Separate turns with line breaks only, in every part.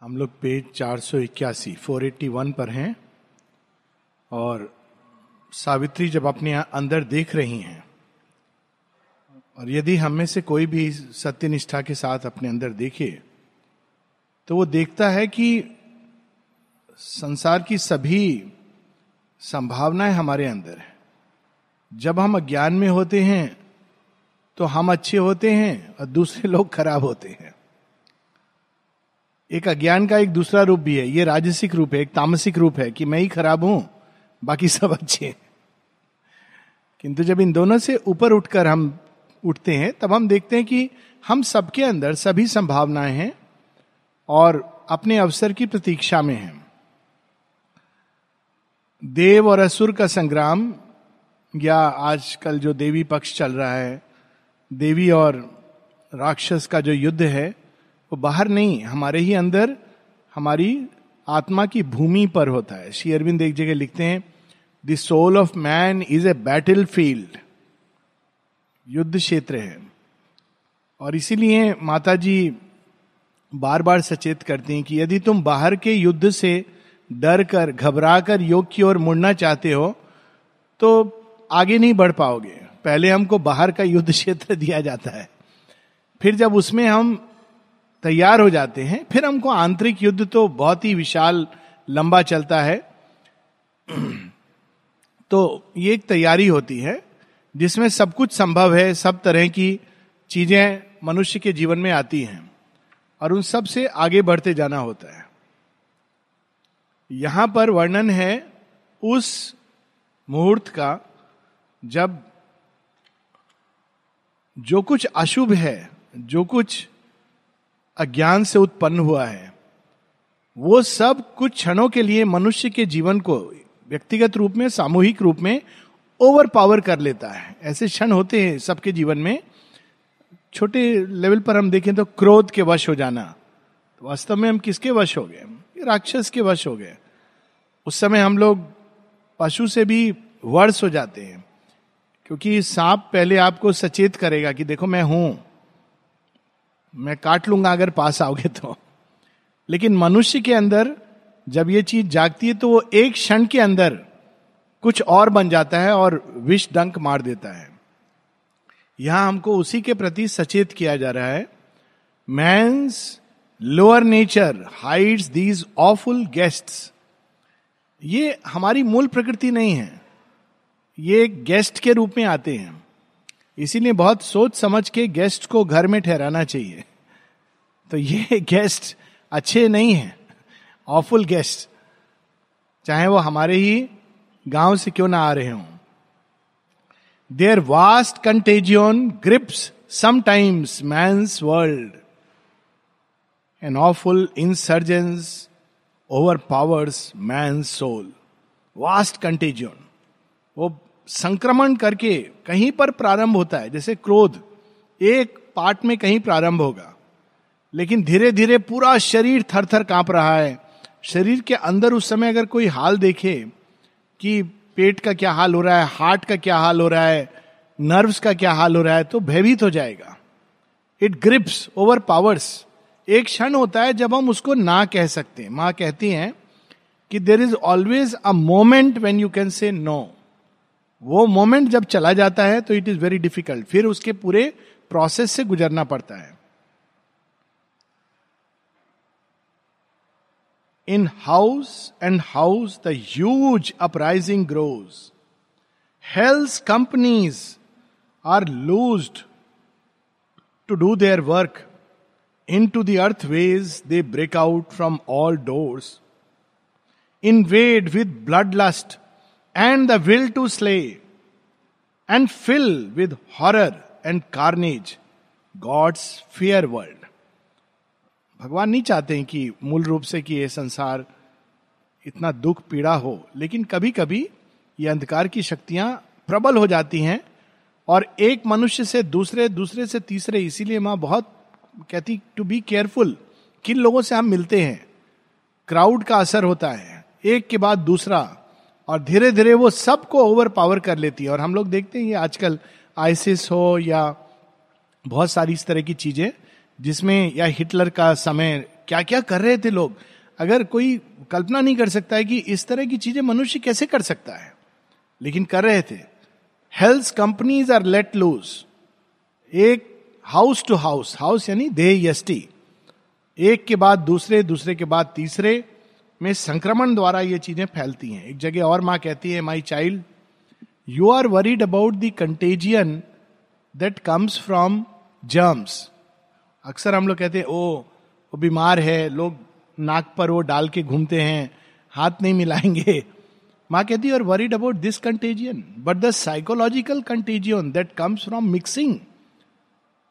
हम लोग पेज चार सौ इक्यासी, फोर एट्टी वन पर हैं और सावित्री जब अपने अंदर देख रही हैं और यदि हम में से कोई भी सत्य निष्ठा के साथ अपने अंदर देखे तो वो देखता है कि संसार की सभी संभावनाएँ हमारे अंदर है। जब हम अज्ञान में होते हैं तो हम अच्छे होते हैं और दूसरे लोग खराब होते हैं। एक अज्ञान का एक दूसरा रूप भी है। ये राजसिक रूप है, एक तामसिक रूप है कि मैं ही खराब हूँ, बाकी सब अच्छे हैं। किंतु जब इन दोनों से ऊपर उठकर हम उठते हैं, तब हम देखते हैं कि हम सबके अंदर सभी संभावनाएँ हैं और अपने अवसर की प्रतीक्षा में हैं। देव और असुर का संग्राम या आजकल जो देवी पक्ष चल रहा है, देवी और राक्षस का जो युद्ध है वो बाहर नहीं हमारे ही अंदर हमारी आत्मा की भूमि पर होता है। श्री अरविंद एक जगह लिखते हैं the soul of man is a battlefield युद्ध क्षेत्र है। और इसीलिए माता जी बार बार सचेत करती हैं कि यदि तुम बाहर के युद्ध से डर कर घबरा कर योग की ओर मुड़ना चाहते हो तो आगे नहीं बढ़ पाओगे। पहले हमको बाहर का युद्ध क्षेत्र दिया जाता है। फिर जब उसमें हम तैयार हो जाते हैं। फिर हमको आंतरिक युद्ध तो बहुत ही विशाल, लंबा चलता है। तो ये एक तैयारी होती है, जिसमें सब कुछ संभव है, सब तरह की चीज़ें मनुष्य के जीवन में आती हैं और उन सबसे आगे बढ़ते जाना होता है। यहाँ पर वर्णन है उस मुहूर्त का जब जो कुछ अशुभ है, जो कुछ अज्ञान से उत्पन्न हुआ है। वो सब कुछ क्षणों के लिए मनुष्य के जीवन को व्यक्तिगत रूप में, सामूहिक रूप में ओवर पावर कर लेता है। ऐसे क्षण होते हैं सबके जीवन में। छोटे लेवल पर हम देखें तो क्रोध के वश हो जाना। तो वास्तव में हम किसके वश हो गए? राक्षस के वश हो गए। उस समय हम लोग पशु से भी वर्ष हो जाते हैं। क्योंकि सांप पहले आपको सचेत करेगा कि देखो मैं हूँ। मैं काट लूँगा अगर पास आओगे तो। लेकिन मनुष्य के अंदर जब ये चीज़ जागती है तो वो एक क्षण के अंदर कुछ और बन जाता है और विष डंक मार देता है। यहाँ हमको उसी के प्रति सचेत किया जा रहा है। Man's lower nature hides these awful guests ये हमारी मूल प्रकृति नहीं है। ये गेस्ट के रूप में आते हैं। इसीलिए बहुत सोच समझ के गेस्ट को घर में ठहराना चाहिए। तो ये गेस्ट अच्छे नहीं है ऑफुल गेस्ट चाहे वो हमारे ही गाँव से क्यों ना आ रहे हों। There vast contagion grips sometimes man's world an awful insurgence overpowers man soul vast contagion वो संक्रमण करके कहीं पर प्रारंभ होता है, जैसे क्रोध, एक पार्ट में कहीं प्रारंभ होगा। लेकिन धीरे धीरे पूरा शरीर थर थर काँप रहा है। शरीर के अंदर उस समय अगर कोई हाल देखे कि पेट का क्या हाल हो रहा है, हार्ट का क्या हाल हो रहा है, नर्व्स का क्या हाल हो रहा है तो भयभीत हो जाएगा। इट ग्रिप्स ओवर पावर्स एक क्षण होता है जब हम उसको ना कह सकते। माँ कहती हैं कि there is always a moment when you can say no वो मोमेंट जब चला जाता है तो इट इज़ वेरी डिफ़िकल्ट। फिर उसके पूरे प्रोसेस से गुजरना पड़ता है। In house and house the huge uprising grows. Health companies are loose to do their work. Into the earth ways they break out from all doors. Wed with blood lust. And the will to slay and fill with horror and carnage God's fear world भगवान नहीं चाहते हैं कि मूल रूप से कि यह संसार इतना दुख पीड़ा हो, लेकिन कभी कभी ये अंधकार की शक्तियाँ प्रबल हो जाती हैं और एक मनुष्य से दूसरे दूसरे से तीसरे, इसीलिए माँ बहुत कहती टू बी केयरफुल किन लोगों से हम मिलते हैं? क्राउड का असर होता है। एक के बाद दूसरा और धीरे धीरे वो सबको ओवर पावर कर लेती है। और हम लोग देखते हैं ये आजकल आइसिस हो या बहुत सारी इस तरह की चीज़ें, जिसमें या हिटलर का समय क्या क्या कर रहे थे लोग? अगर कोई कल्पना नहीं कर सकता है कि इस तरह की चीज़ें मनुष्य कैसे कर सकता है, लेकिन कर रहे थे। Health companies are let loose एक हाउस टू हाउस हाउस यानी दे एक के बाद दूसरे दूसरे के बाद तीसरे में संक्रमण द्वारा ये चीज़ें फैलती हैं। एक जगह और माँ कहती है my child you are worried about the contagion that comes from germs अक्सर हम लोग कहते हैं ओ वो बीमार है, लोग नाक पर वो डाल के घूमते हैं, हाथ नहीं मिलाएँगे। माँ कहती है और worried about this contagion but the psychological contagion that comes from mixing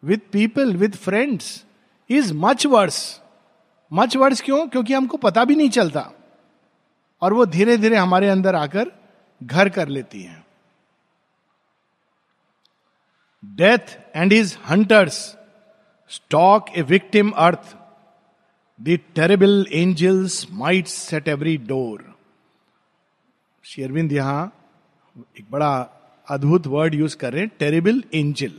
with people with friends is much worse much words क्यों? क्योंकि हमको पता भी नहीं चलता। और वो धीरे धीरे हमारे अंदर आकर घर कर लेती है। Death and is hunters stalk a victim earth the terrible angels might set every door शेरविंद यहाँ एक बड़ा अद्भुत वर्ड यूज़ कर रहे हैं टेरेबल एंजल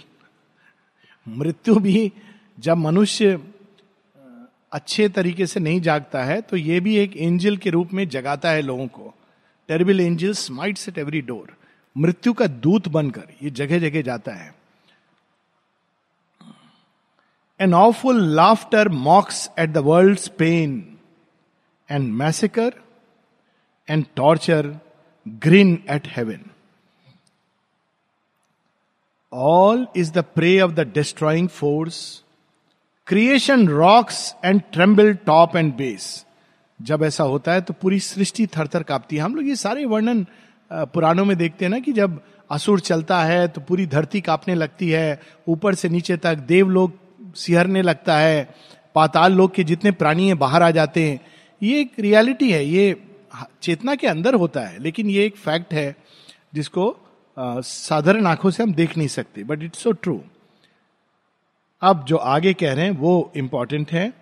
मृत्यु भी जब मनुष्य अच्छे तरीके से नहीं जागता है तो ये भी एक एंजल के रूप में जगाता है लोगों को। Terrible angel smites at every door मृत्यु का दूत बनकर ये जगह जगह जाता है। An awful laughter mocks at the world pain and massacre and torture grin at heaven all is the prey of the destroying force Creation rocks and tremble top and base जब ऐसा होता है तो पूरी सृष्टि थर थर कांपती है। हम लोग ये सारे वर्णन पुराणों में देखते हैं ना कि जब असुर चलता है तो पूरी धरती कांपने लगती है। ऊपर से नीचे तक देव लोग सिहरने लगता है। पाताल लोग के जितने प्राणी हैं बाहर आ जाते हैं। ये एक रियलिटी है। ये चेतना के अंदर होता है। लेकिन ये एक फैक्ट है जिसको साधारण आँखों से हम देख नहीं सकते। बट इट्स सो ट्रू अब जो आगे कह रहे हैं, वो इंपॉर्टेंट है।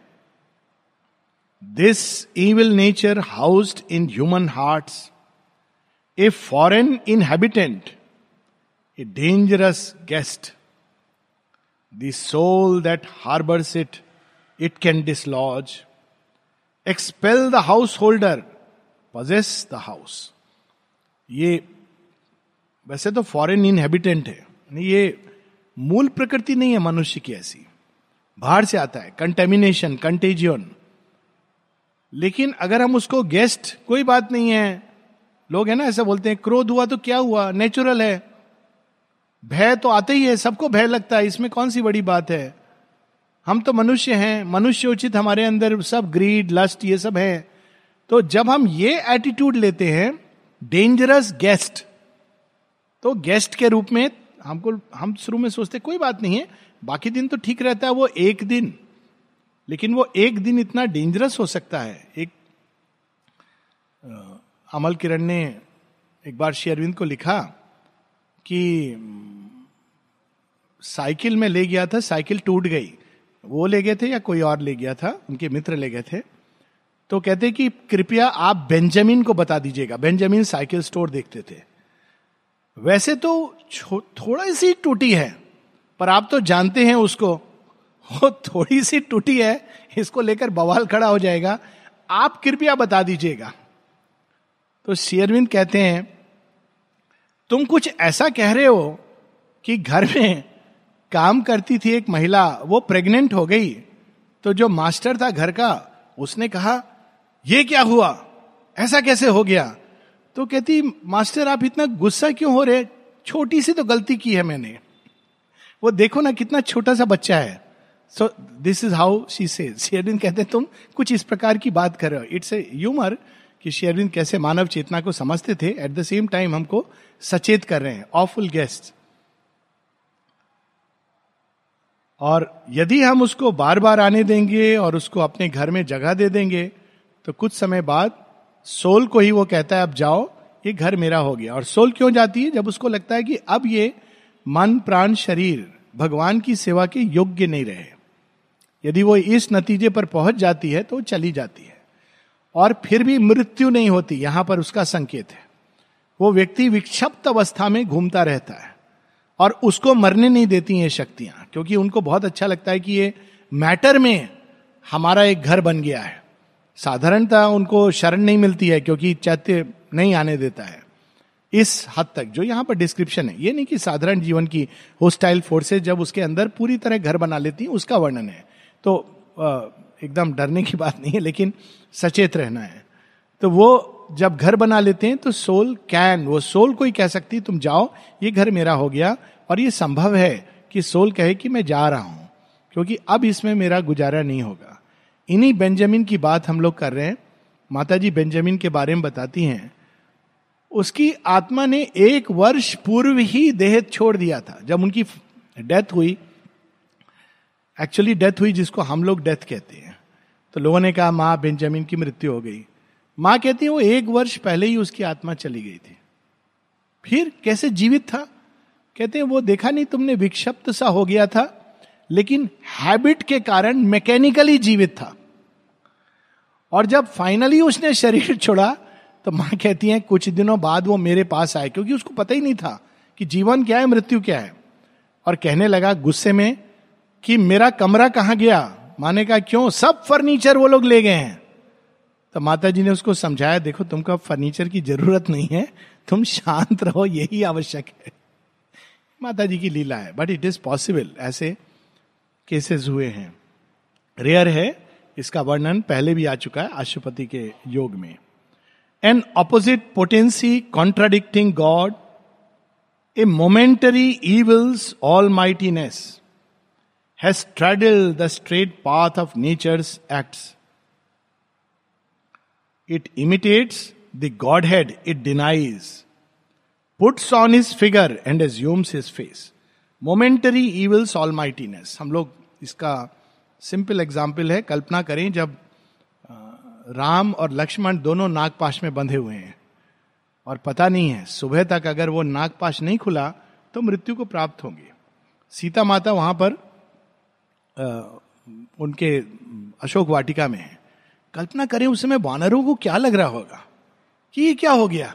This evil nature housed in human heart a foreign inhabitant a dangerous guest The that that harbors it can dislodge expel the householder possess the house ये, वैसे तो फॉरेन इनहेबिटेंट है। ये मूल प्रकृति नहीं है मनुष्य की ऐसी। बाहर से आता है कंटेमिनेशन कंटेजियन लेकिन अगर हम उसको गेस्ट कोई बात नहीं है। लोग है ना, ऐसा बोलते हैं, क्रोध हुआ तो क्या हुआ? नेचुरल है। भय तो आते ही है, सबको भय लगता है, इसमें कौन सी बड़ी बात है? हम तो मनुष्य हैं, मनुष्य उचित हमारे अंदर सब ग्रीड लस्ट ये सब है। तो जब हम ये एटीट्यूड लेते हैं डेंजरस गेस्ट तो गेस्ट के रूप में हमको, हम शुरू में सोचते, कोई बात नहीं है, बाकी दिन तो ठीक रहता है वो एक दिन। लेकिन वो एक दिन इतना डेंजरस हो सकता है। एक अमल किरण ने एक बार शेयरविंद को लिखा कि, साइकिल में ले गया था, साइकिल टूट गई। वो ले गए थे या कोई और ले गया था? उनके मित्र ले गए थे। तो कहते कि, कृपया आप बेंजामिन को बता दीजिएगा। बेंजामिन साइकिल स्टोर देखते थे। वैसे तो थोड़ी सी टूटी है, पर आप तो जानते हैं उसको। वो थोड़ी सी टूटी है, इसको लेकर बवाल खड़ा हो जाएगा। आप कृपया बता दीजिएगा। तो शेयरविंद कहते हैं, तुम कुछ ऐसा कह रहे हो कि घर में काम करती थी एक महिला, वो प्रेग्नेंट हो गई। तो जो मास्टर था घर का, उसने कहा, ये क्या हुआ? ऐसा कैसे हो गया? तो कहती, मास्टर, आप इतना गुस्सा क्यों हो रहे? छोटी सी तो गलती की है मैंने। वो देखो ना कितना छोटा सा बच्चा है। So this is how she say शेयरविंद कहते तुम कुछ इस प्रकार की बात कर रहे हो। इट्स ए ह्यूमर कि शेयरविंद कैसे मानव चेतना को समझते थे। एट द सेम टाइम हमको सचेत कर रहे हैं। ऑफुल गेस्ट और यदि हम उसको बार बार आने देंगे और उसको अपने घर में जगह दे देंगे तो कुछ समय बाद सोल को ही वो कहता है, अब जाओ, ये घर मेरा हो गया. और सोल क्यों जाती है? जब उसको लगता है कि अब ये मन, प्राण, शरीर भगवान की सेवा के योग्य नहीं रहे। यदि वो इस नतीजे पर पहुँच जाती है तो चली जाती है। और फिर भी मृत्यु नहीं होती, यहाँ पर उसका संकेत है। वो व्यक्ति विक्षिप्त अवस्था में घूमता रहता है और उसको मरने नहीं देती ये शक्तियाँ, क्योंकि उनको बहुत अच्छा लगता है कि ये मैटर में हमारा एक घर बन गया है। साधारणता उनको शरण नहीं मिलती है क्योंकि चैत्य नहीं आने देता है। इस हद तक, जो यहाँ पर डिस्क्रिप्शन है, ये नहीं कि साधारण जीवन की होस्टाइल फोर्सेज जब उसके अंदर पूरी तरह घर बना लेती हैं, उसका वर्णन है। तो एकदम डरने की बात नहीं है, लेकिन सचेत रहना है। तो वो जब घर बना लेते हैं तो सोल कैन वो सोल को ही कह सकती, तुम जाओ, ये घर मेरा हो गया, और ये संभव है कि सोल कहे कि मैं जा रहा हूँ, क्योंकि अब इसमें मेरा गुजारा नहीं होगा। इन्हीं बेंजामिन की बात हम लोग कर रहे हैं। माता जी बेंजामिन के बारे में बताती हैं। उसकी आत्मा ने एक वर्ष पूर्व ही देह छोड़ दिया था। जब उनकी डेथ हुई एक्चुअली डेथ हुई, जिसको हम लोग डेथ कहते हैं। तो लोगों ने कहा, माँ, बेंजामिन की मृत्यु हो गई। माँ कहती है, वो एक वर्ष पहले ही उसकी आत्मा चली गई थी। फिर कैसे जीवित था? कहते हैं, वो देखा नहीं तुमने, विक्षिप्त सा हो गया था। लेकिन हैबिट के कारण मैकेनिकली जीवित था। और जब फाइनली उसने शरीर छोड़ा तो माँ कहती है, कुछ दिनों बाद वो मेरे पास आए, क्योंकि उसको पता ही नहीं था कि जीवन क्या है, मृत्यु क्या है। और कहने लगा गुस्से में कि मेरा कमरा कहाँ गया? माने का क्यों? सब फर्नीचर वो लोग ले गए हैं। तो माता जी ने उसको समझाया, देखो तुमको फर्नीचर की ज़रूरत नहीं है, तुम शांत रहो, यही आवश्यक है। माता जी की लीला है बट इट इज़ पॉसिबल ऐसे केसेस हुए हैं। रेयर है इसका वर्णन पहले भी आ चुका है आशुपति के योग में। An opposite potency contradicting God a momentary evils all mightiness has treadle the straight path of nature's acts It imitates the Godhead, it denies, puts on his figure and assumes his face. Momentary evils all mightiness हम लोग इसका simple example है। कल्पना करें जब राम और लक्ष्मण दोनों नागपाश में बंधे हुए हैं और पता नहीं है सुबह तक अगर वो नागपाश नहीं खुला तो मृत्यु को प्राप्त होंगे। सीता माता वहाँ पर आ, उनके अशोक वाटिका में है। कल्पना करें उस समय वानरों को क्या लग रहा होगा? कि ये क्या हो गया?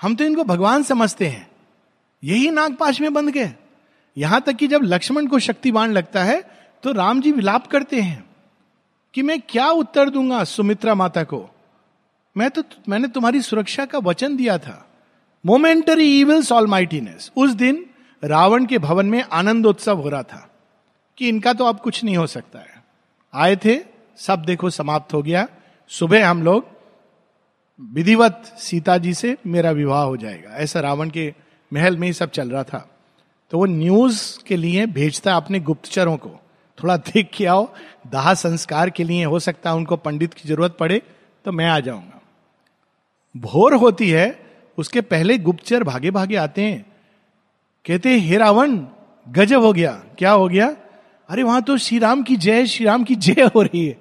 हम तो इनको भगवान समझते हैं। यही नागपाश में बंध गए। यहाँ तक कि जब लक्ष्मण को शक्तिवान लगता है तो राम जी विलाप करते हैं कि मैं क्या उत्तर दूँगा सुमित्रा माता को? मैं तो मैंने तुम्हारी सुरक्षा का वचन दिया था। मोमेंटरी इविल्स ऑल माइटीनेस उस दिन रावण के भवन में आनंद उत्सव हो रहा था कि इनका तो अब कुछ नहीं हो सकता है। आए थे, सब देखो समाप्त हो गया। सुबह हम लोग विधिवत सीता जी से मेरा विवाह हो जाएगा। ऐसा रावण के महल में ही सब चल रहा था। तो वो न्यूज़ के लिए भेजता है अपने गुप्तचरों को। थोड़ा देख के आओ, दाह संस्कार के लिए हो सकता है उनको पंडित की ज़रूरत पड़े तो मैं आ जाऊँगा। भोर होती है, उसके पहले गुप्तचर भागे भागे आते हैं। कहते हैं, हे रावण, गजब हो गया। क्या हो गया? अरे, वहाँ तो श्री राम की जय श्री राम की जय हो रही है।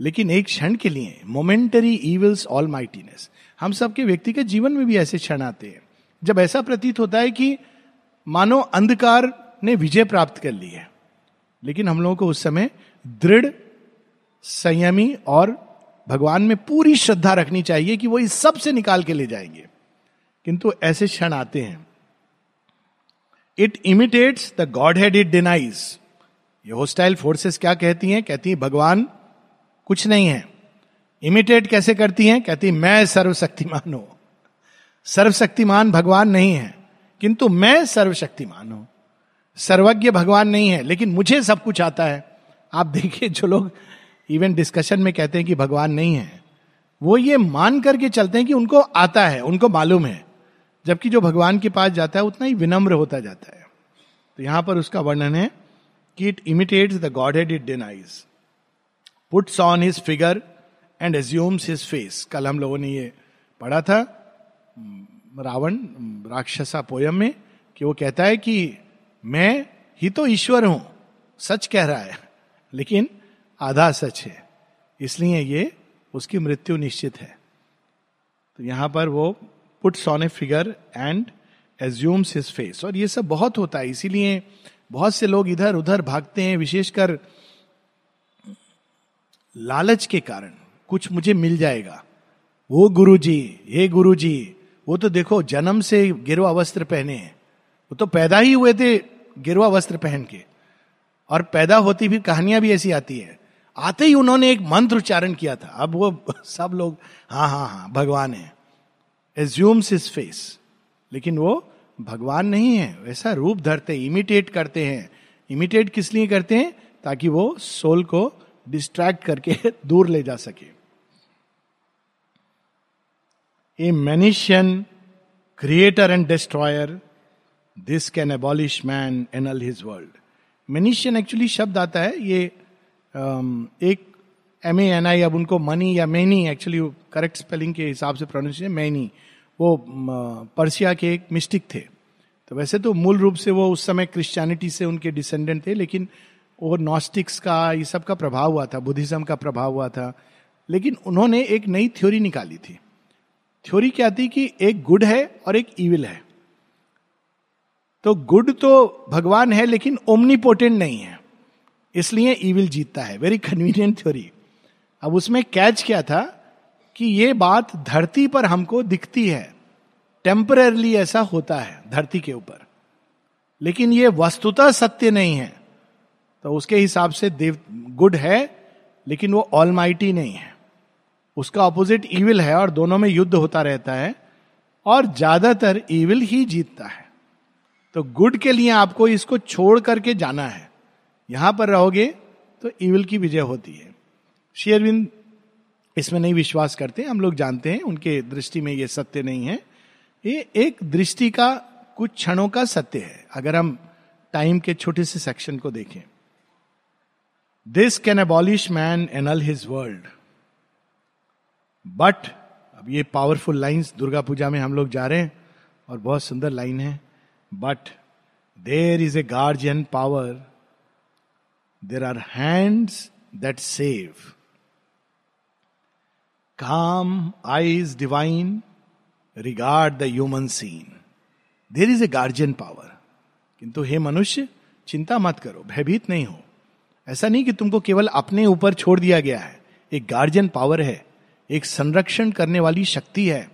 लेकिन एक क्षण के लिए मोमेंटरी इविल्स ऑल माइटीनेस हम सबके व्यक्तिगत जीवन में भी ऐसे क्षण आते हैं। जब ऐसा प्रतीत होता है कि मानो अंधकार ने विजय प्राप्त कर ली है। लेकिन हम लोगों को उस समय दृढ़, संयमी और भगवान में पूरी श्रद्धा रखनी चाहिए कि वो इस सबसे निकाल के ले जाएँगे। किंतु ऐसे क्षण आते हैं। It imitates the Godhead it denies ये होस्टाइल फोर्सेस क्या कहती हैं? कहती हैं, भगवान, कुछ नहीं है। इमिटेट कैसे करती हैं? कहती मैं सर्वशक्तिमान हूँ। सर्वशक्तिमान भगवान नहीं है। किंतु मैं सर्वशक्तिमान हूँ। सर्वज्ञ भगवान नहीं है, लेकिन मुझे सब कुछ आता है। आप देखिए, जो लोग इवन डिस्कशन में कहते हैं कि भगवान नहीं है, वो ये मान करके चलते हैं कि उनको आता है, उनको मालूम है। जबकि जो भगवान के पास जाता है, उतना ही विनम्र होता जाता है। तो यहाँ पर उसका वर्णन है कि it imitates the godhead it denies puts on his figure and assumes his face कल हम लोगों ने ये पढ़ा था। रावण, राक्षसा पोयम में, कि वो कहता है कि मैं ही तो ईश्वर हूँ, सच कह रहा है, लेकिन आधा सच है, इसलिए ये उसकी मृत्यु निश्चित है। तो यहाँ पर वो puts on a figure and assumes his face और ये सब बहुत होता है, इसीलिए बहुत से लोग इधर उधर भागते हैं, विशेषकर लालच के कारण। कुछ मुझे मिल जाएगा। वो गुरु जी हे गुरु जी वो तो देखो, जन्म से गिरवा वस्त्र पहने हैं। वो तो पैदा ही हुए थे गिरवा वस्त्र पहन के। और पैदा होती भी कहानियाँ भी ऐसी आती है। आते ही उन्होंने एक मंत्र उच्चारण किया था। अब वो सब लोग हाँ हाँ हाँ भगवान है। एज्यूम्स इज़ फेस लेकिन वो भगवान नहीं है। वैसा रूप धरते इमिटेट करते हैं। इमिटेट किस लिए करते हैं? ताकि वो सोल को डिस्ट्रैक्ट करके दूर ले जा सके। A Manichean creator and destroyer this can abolish man an annul his world Manichean actually शब्द आता है ये एक एम ए एन आई अब उनको मनी या मैनी एक्चुअली करेक्ट स्पेलिंग के हिसाब से प्रोनाउंसिएशन मैनी वो पर्सिया के एक मिस्टिक थे तो वैसे तो मूल रूप से वो उस समय क्रिश्चियनिटी से उनके डिसेंडेंट थे लेकिन वो नॉस्टिक्स का ये सब का प्रभाव हुआ था बुद्धिज्म का प्रभाव हुआ था लेकिन उन्होंने एक नई थ्योरी निकाली थी थ्योरी क्या थी कि एक गुड है और एक इविल है। तो गुड तो भगवान है, लेकिन ओमनीपोटेंट नहीं है। इसलिए इविल जीतता है। वेरी कन्वीनियंट थ्योरी अब उसमें कैच क्या था कि ये बात धरती पर हमको दिखती है। टेम्परली ऐसा होता है, धरती के ऊपर। लेकिन ये वस्तुतः सत्य नहीं है। तो उसके हिसाब से देव, गुड है, लेकिन वो ऑलमाइटी नहीं है। उसका ऑपोजिट ईविल है और दोनों में युद्ध होता रहता है और ज़्यादातर ईविल ही जीतता है। तो गुड के लिए आपको इसको छोड़ करके जाना है। यहाँ पर रहोगे तो ईविल की विजय होती है। शेयरविंद इसमें नहीं विश्वास करते, हम लोग जानते हैं, उनके दृष्टि में ये सत्य नहीं है। ये एक दृष्टि का, कुछ क्षणों का सत्य है। अगर हम टाइम के छोटे से सेक्शन को देखें। This can abolish man annul his world but अब ये पावरफुल लाइंस दुर्गा पूजा में हम लोग जा रहे हैं और बहुत सुंदर लाइन है। But there is a guardian power there are hands that save calm eyes divine regard the human scene there is a guardian power किंतु हे मनुष्य, चिंता मत करो, भयभीत नहीं हो। ऐसा नहीं कि तुमको केवल अपने ऊपर छोड़ दिया गया है। एक गार्जियन पावर है। एक संरक्षण करने वाली शक्ति है,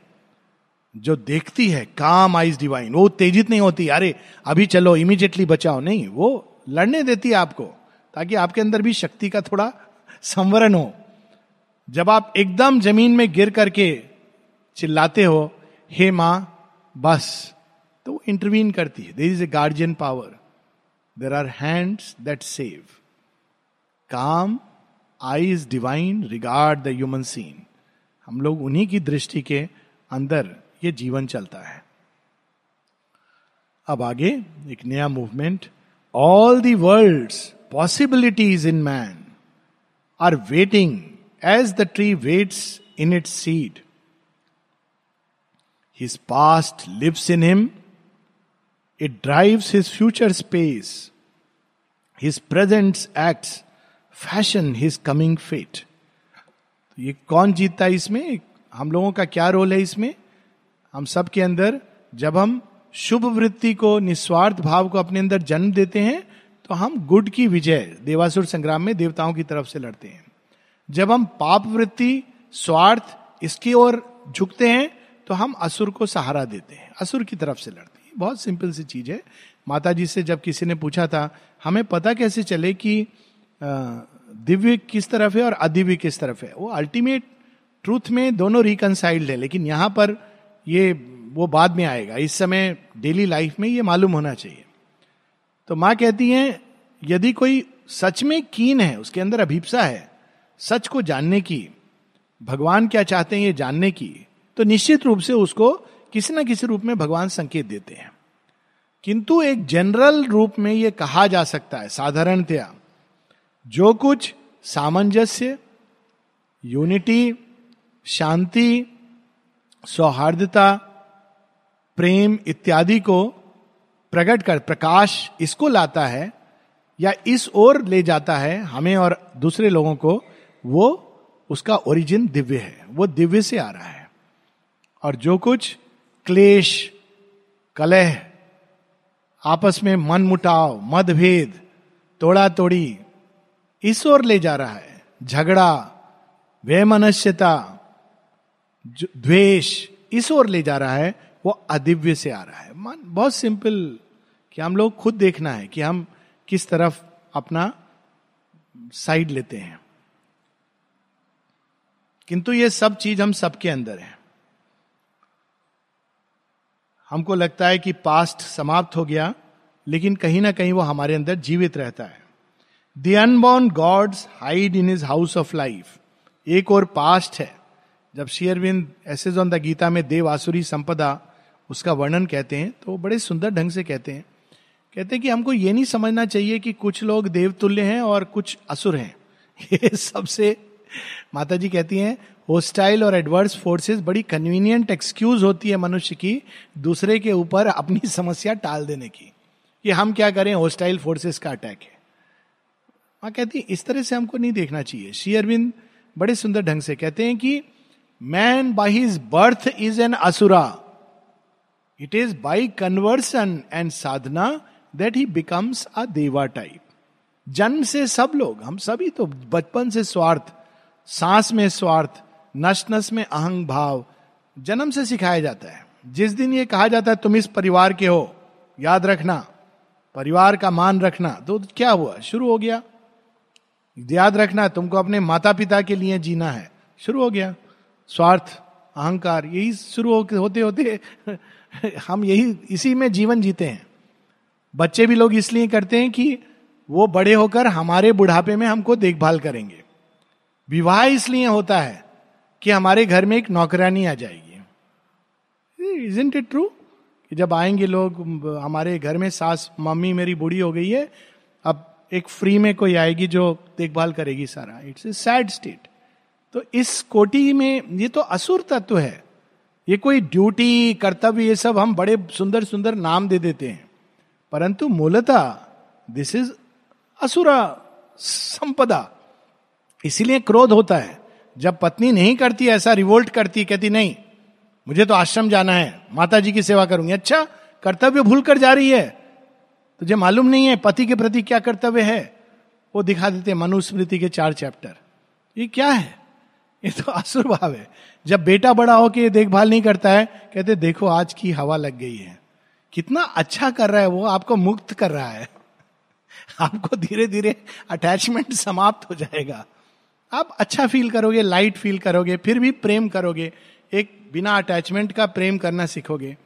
जो देखती है, काम आइज़ डिवाइन। वो तेजित नहीं होती, अरे, अभी चलो, इमीडिएटली बचाओ। नहीं, वो लड़ने देती है आपको, ताकि आपके अंदर भी शक्ति का थोड़ा संवरण हो। जब आप एकदम ज़मीन में गिर करके चिल्लाते हो, हे माँ, बस। तो वो इंटरवीन करती है। There is a guardian power there are hands that save calm eyes divine regard the human scene. हम लोग उन्हीं की दृष्टि के अंदर ये जीवन चलता है। अब आगे एक नया movement all the world possibilities in man are waiting as the tree waits in its seed his past lives in him it drives his future space his present act fashion his coming fate ये कौन जीतता है इसमें? हम लोगों का क्या role है इसमें? हम सब के अंदर जब हम शुभ वृत्ति को, निस्वार्थ भाव को अपने अंदर जन्म देते हैं तो हम गुड की विजय, देवासुर संग्राम में देवताओं की तरफ़ से लड़ते हैं। जब हम पाप वृत्ति, स्वार्थ इसकी ओर झुकते हैं तो हम असुर को सहारा देते हैं। असुर की तरफ़ से लड़ते हैं। बहुत सिंपल सी चीज़ है। माता जी से जब किसी ने पूछा था, हमें पता कैसे चले कि दिव्य किस तरफ़ है और अदिव्य किस तरफ़ है? वो अल्टीमेट ट्रूथ में दोनों रिकनसाइल्ड है, लेकिन यहाँ पर ये, वो बाद में आएगा। इस समय डेली लाइफ में ये मालूम होना चाहिए। तो माँ कहती हैं, यदि कोई सच में कीन है, उसके अंदर अभिप्सा है, सच को जानने की, भगवान क्या चाहते हैं ये जानने की तो निश्चित रूप से उसको किसी ना किसी रूप में भगवान संकेत देते हैं। किंतु एक जनरल रूप में ये कहा जा सकता है, साधारणतया। जो कुछ सामंजस्य यूनिटी शांति, सौहार्दता, प्रेम इत्यादि को प्रकट कर, प्रकाश इसको लाता है या इस ओर ले जाता है हमें और दूसरे लोगों को, वो उसका ओरिजिन दिव्य है, वो दिव्य से आ रहा है। और जो कुछ क्लेश, कलह, आपस में मन मुटाव मतभेद तोड़ा तोड़ी इस ओर ले जा रहा है। झगड़ा, वैमनस्यता द्वेष, इस ओर ले जा रहा है, वो अदिव्य से आ रहा है। मन, बहुत सिंपल कि हम लोग खुद देखना है कि हम किस तरफ़ अपना साइड लेते हैं। किंतु ये सब चीज़ हम सबके अंदर है। हमको लगता है कि पास्ट समाप्त हो गया, लेकिन कहीं ना कहीं वो हमारे अंदर जीवित रहता है। The unborn gods hide in his house of life एक और पास्ट है। जब शेयरविंद एसेज ऑन द गीता में देव आसुरी संपदा, उसका वर्णन कहते हैं तो बड़े सुंदर ढंग से कहते हैं। कहते हैं कि हमको ये नहीं समझना चाहिए कि कुछ लोग देवतुल्य हैं और कुछ असुर हैं। ये सबसे माता जी कहती हैं होस्टाइल और एडवर्स फोर्सेस बड़ी कन्वीनियंट एक्सक्यूज होती है मनुष्य की दूसरे के ऊपर अपनी समस्या टाल देने की। कि हम क्या करें होस्टाइल फोर्सेस का अटैक है। माँ कहती है, इस तरह से हमको नहीं देखना चाहिए। श्री अरविंद बड़े सुंदर ढंग से कहते हैं कि man by his birth is an asura it is by conversion and sadhana that he becomes a deva type जन्म से सब लोग, हम सभी तो बचपन से स्वार्थ, सांस में स्वार्थ नश नस में अहंग भाव, जन्म से सिखाया जाता है। जिस दिन ये कहा जाता है, तुम इस परिवार के हो, याद रखना, परिवार का मान रखना। तो क्या हुआ? शुरू हो गया। याद रखना, तुमको अपने माता पिता के लिए जीना है। शुरू हो गया। स्वार्थ, अहंकार, यही शुरू होते होते हम यही, इसी में जीवन जीते हैं। बच्चे भी लोग इसलिए करते हैं कि वो बड़े होकर हमारे बुढ़ापे में हमको देखभाल करेंगे। विवाह इसलिए होता है कि हमारे घर में एक नौकरानी आ जाएगी। इजेंट इट ट्रू जब आएँगे लोग, हमारे घर में सास, मम्मी मेरी बूढ़ी हो गई है एक फ्री में कोई आएगी जो देखभाल करेगी सारा। इट्स ए सैड स्टेट तो इस कोटि में ये तो असुर तत्व है। ये कोई ड्यूटी कर्तव्य, ये सब हम बड़े सुंदर सुंदर नाम दे देते हैं। परंतु मूलतः दिस इज़ असुरा संपदा। इसीलिए क्रोध होता है। जब पत्नी नहीं करती, ऐसा रिवोल्ट करती, कहती, नहीं, मुझे तो आश्रम जाना है माता जी की सेवा करूँगी। अच्छा कर्तव्य भूल कर जा रही है। तुझे मालूम नहीं है पति के प्रति क्या कर्तव्य है, वो दिखा देते मनुस्मृति के चार चैप्टर। ये क्या है? ये तो असुर भाव है। जब बेटा बड़ा हो के देखभाल नहीं करता है, कहते देखो, आज की हवा लग गई है। कितना अच्छा कर रहा है वो, आपको मुक्त कर रहा है। आपको धीरे धीरे अटैचमेंट समाप्त हो जाएगा। आप अच्छा फील करोगे लाइट फील करोगे, फिर भी प्रेम करोगे। एक बिना अटैचमेंट का प्रेम करना सीखोगे।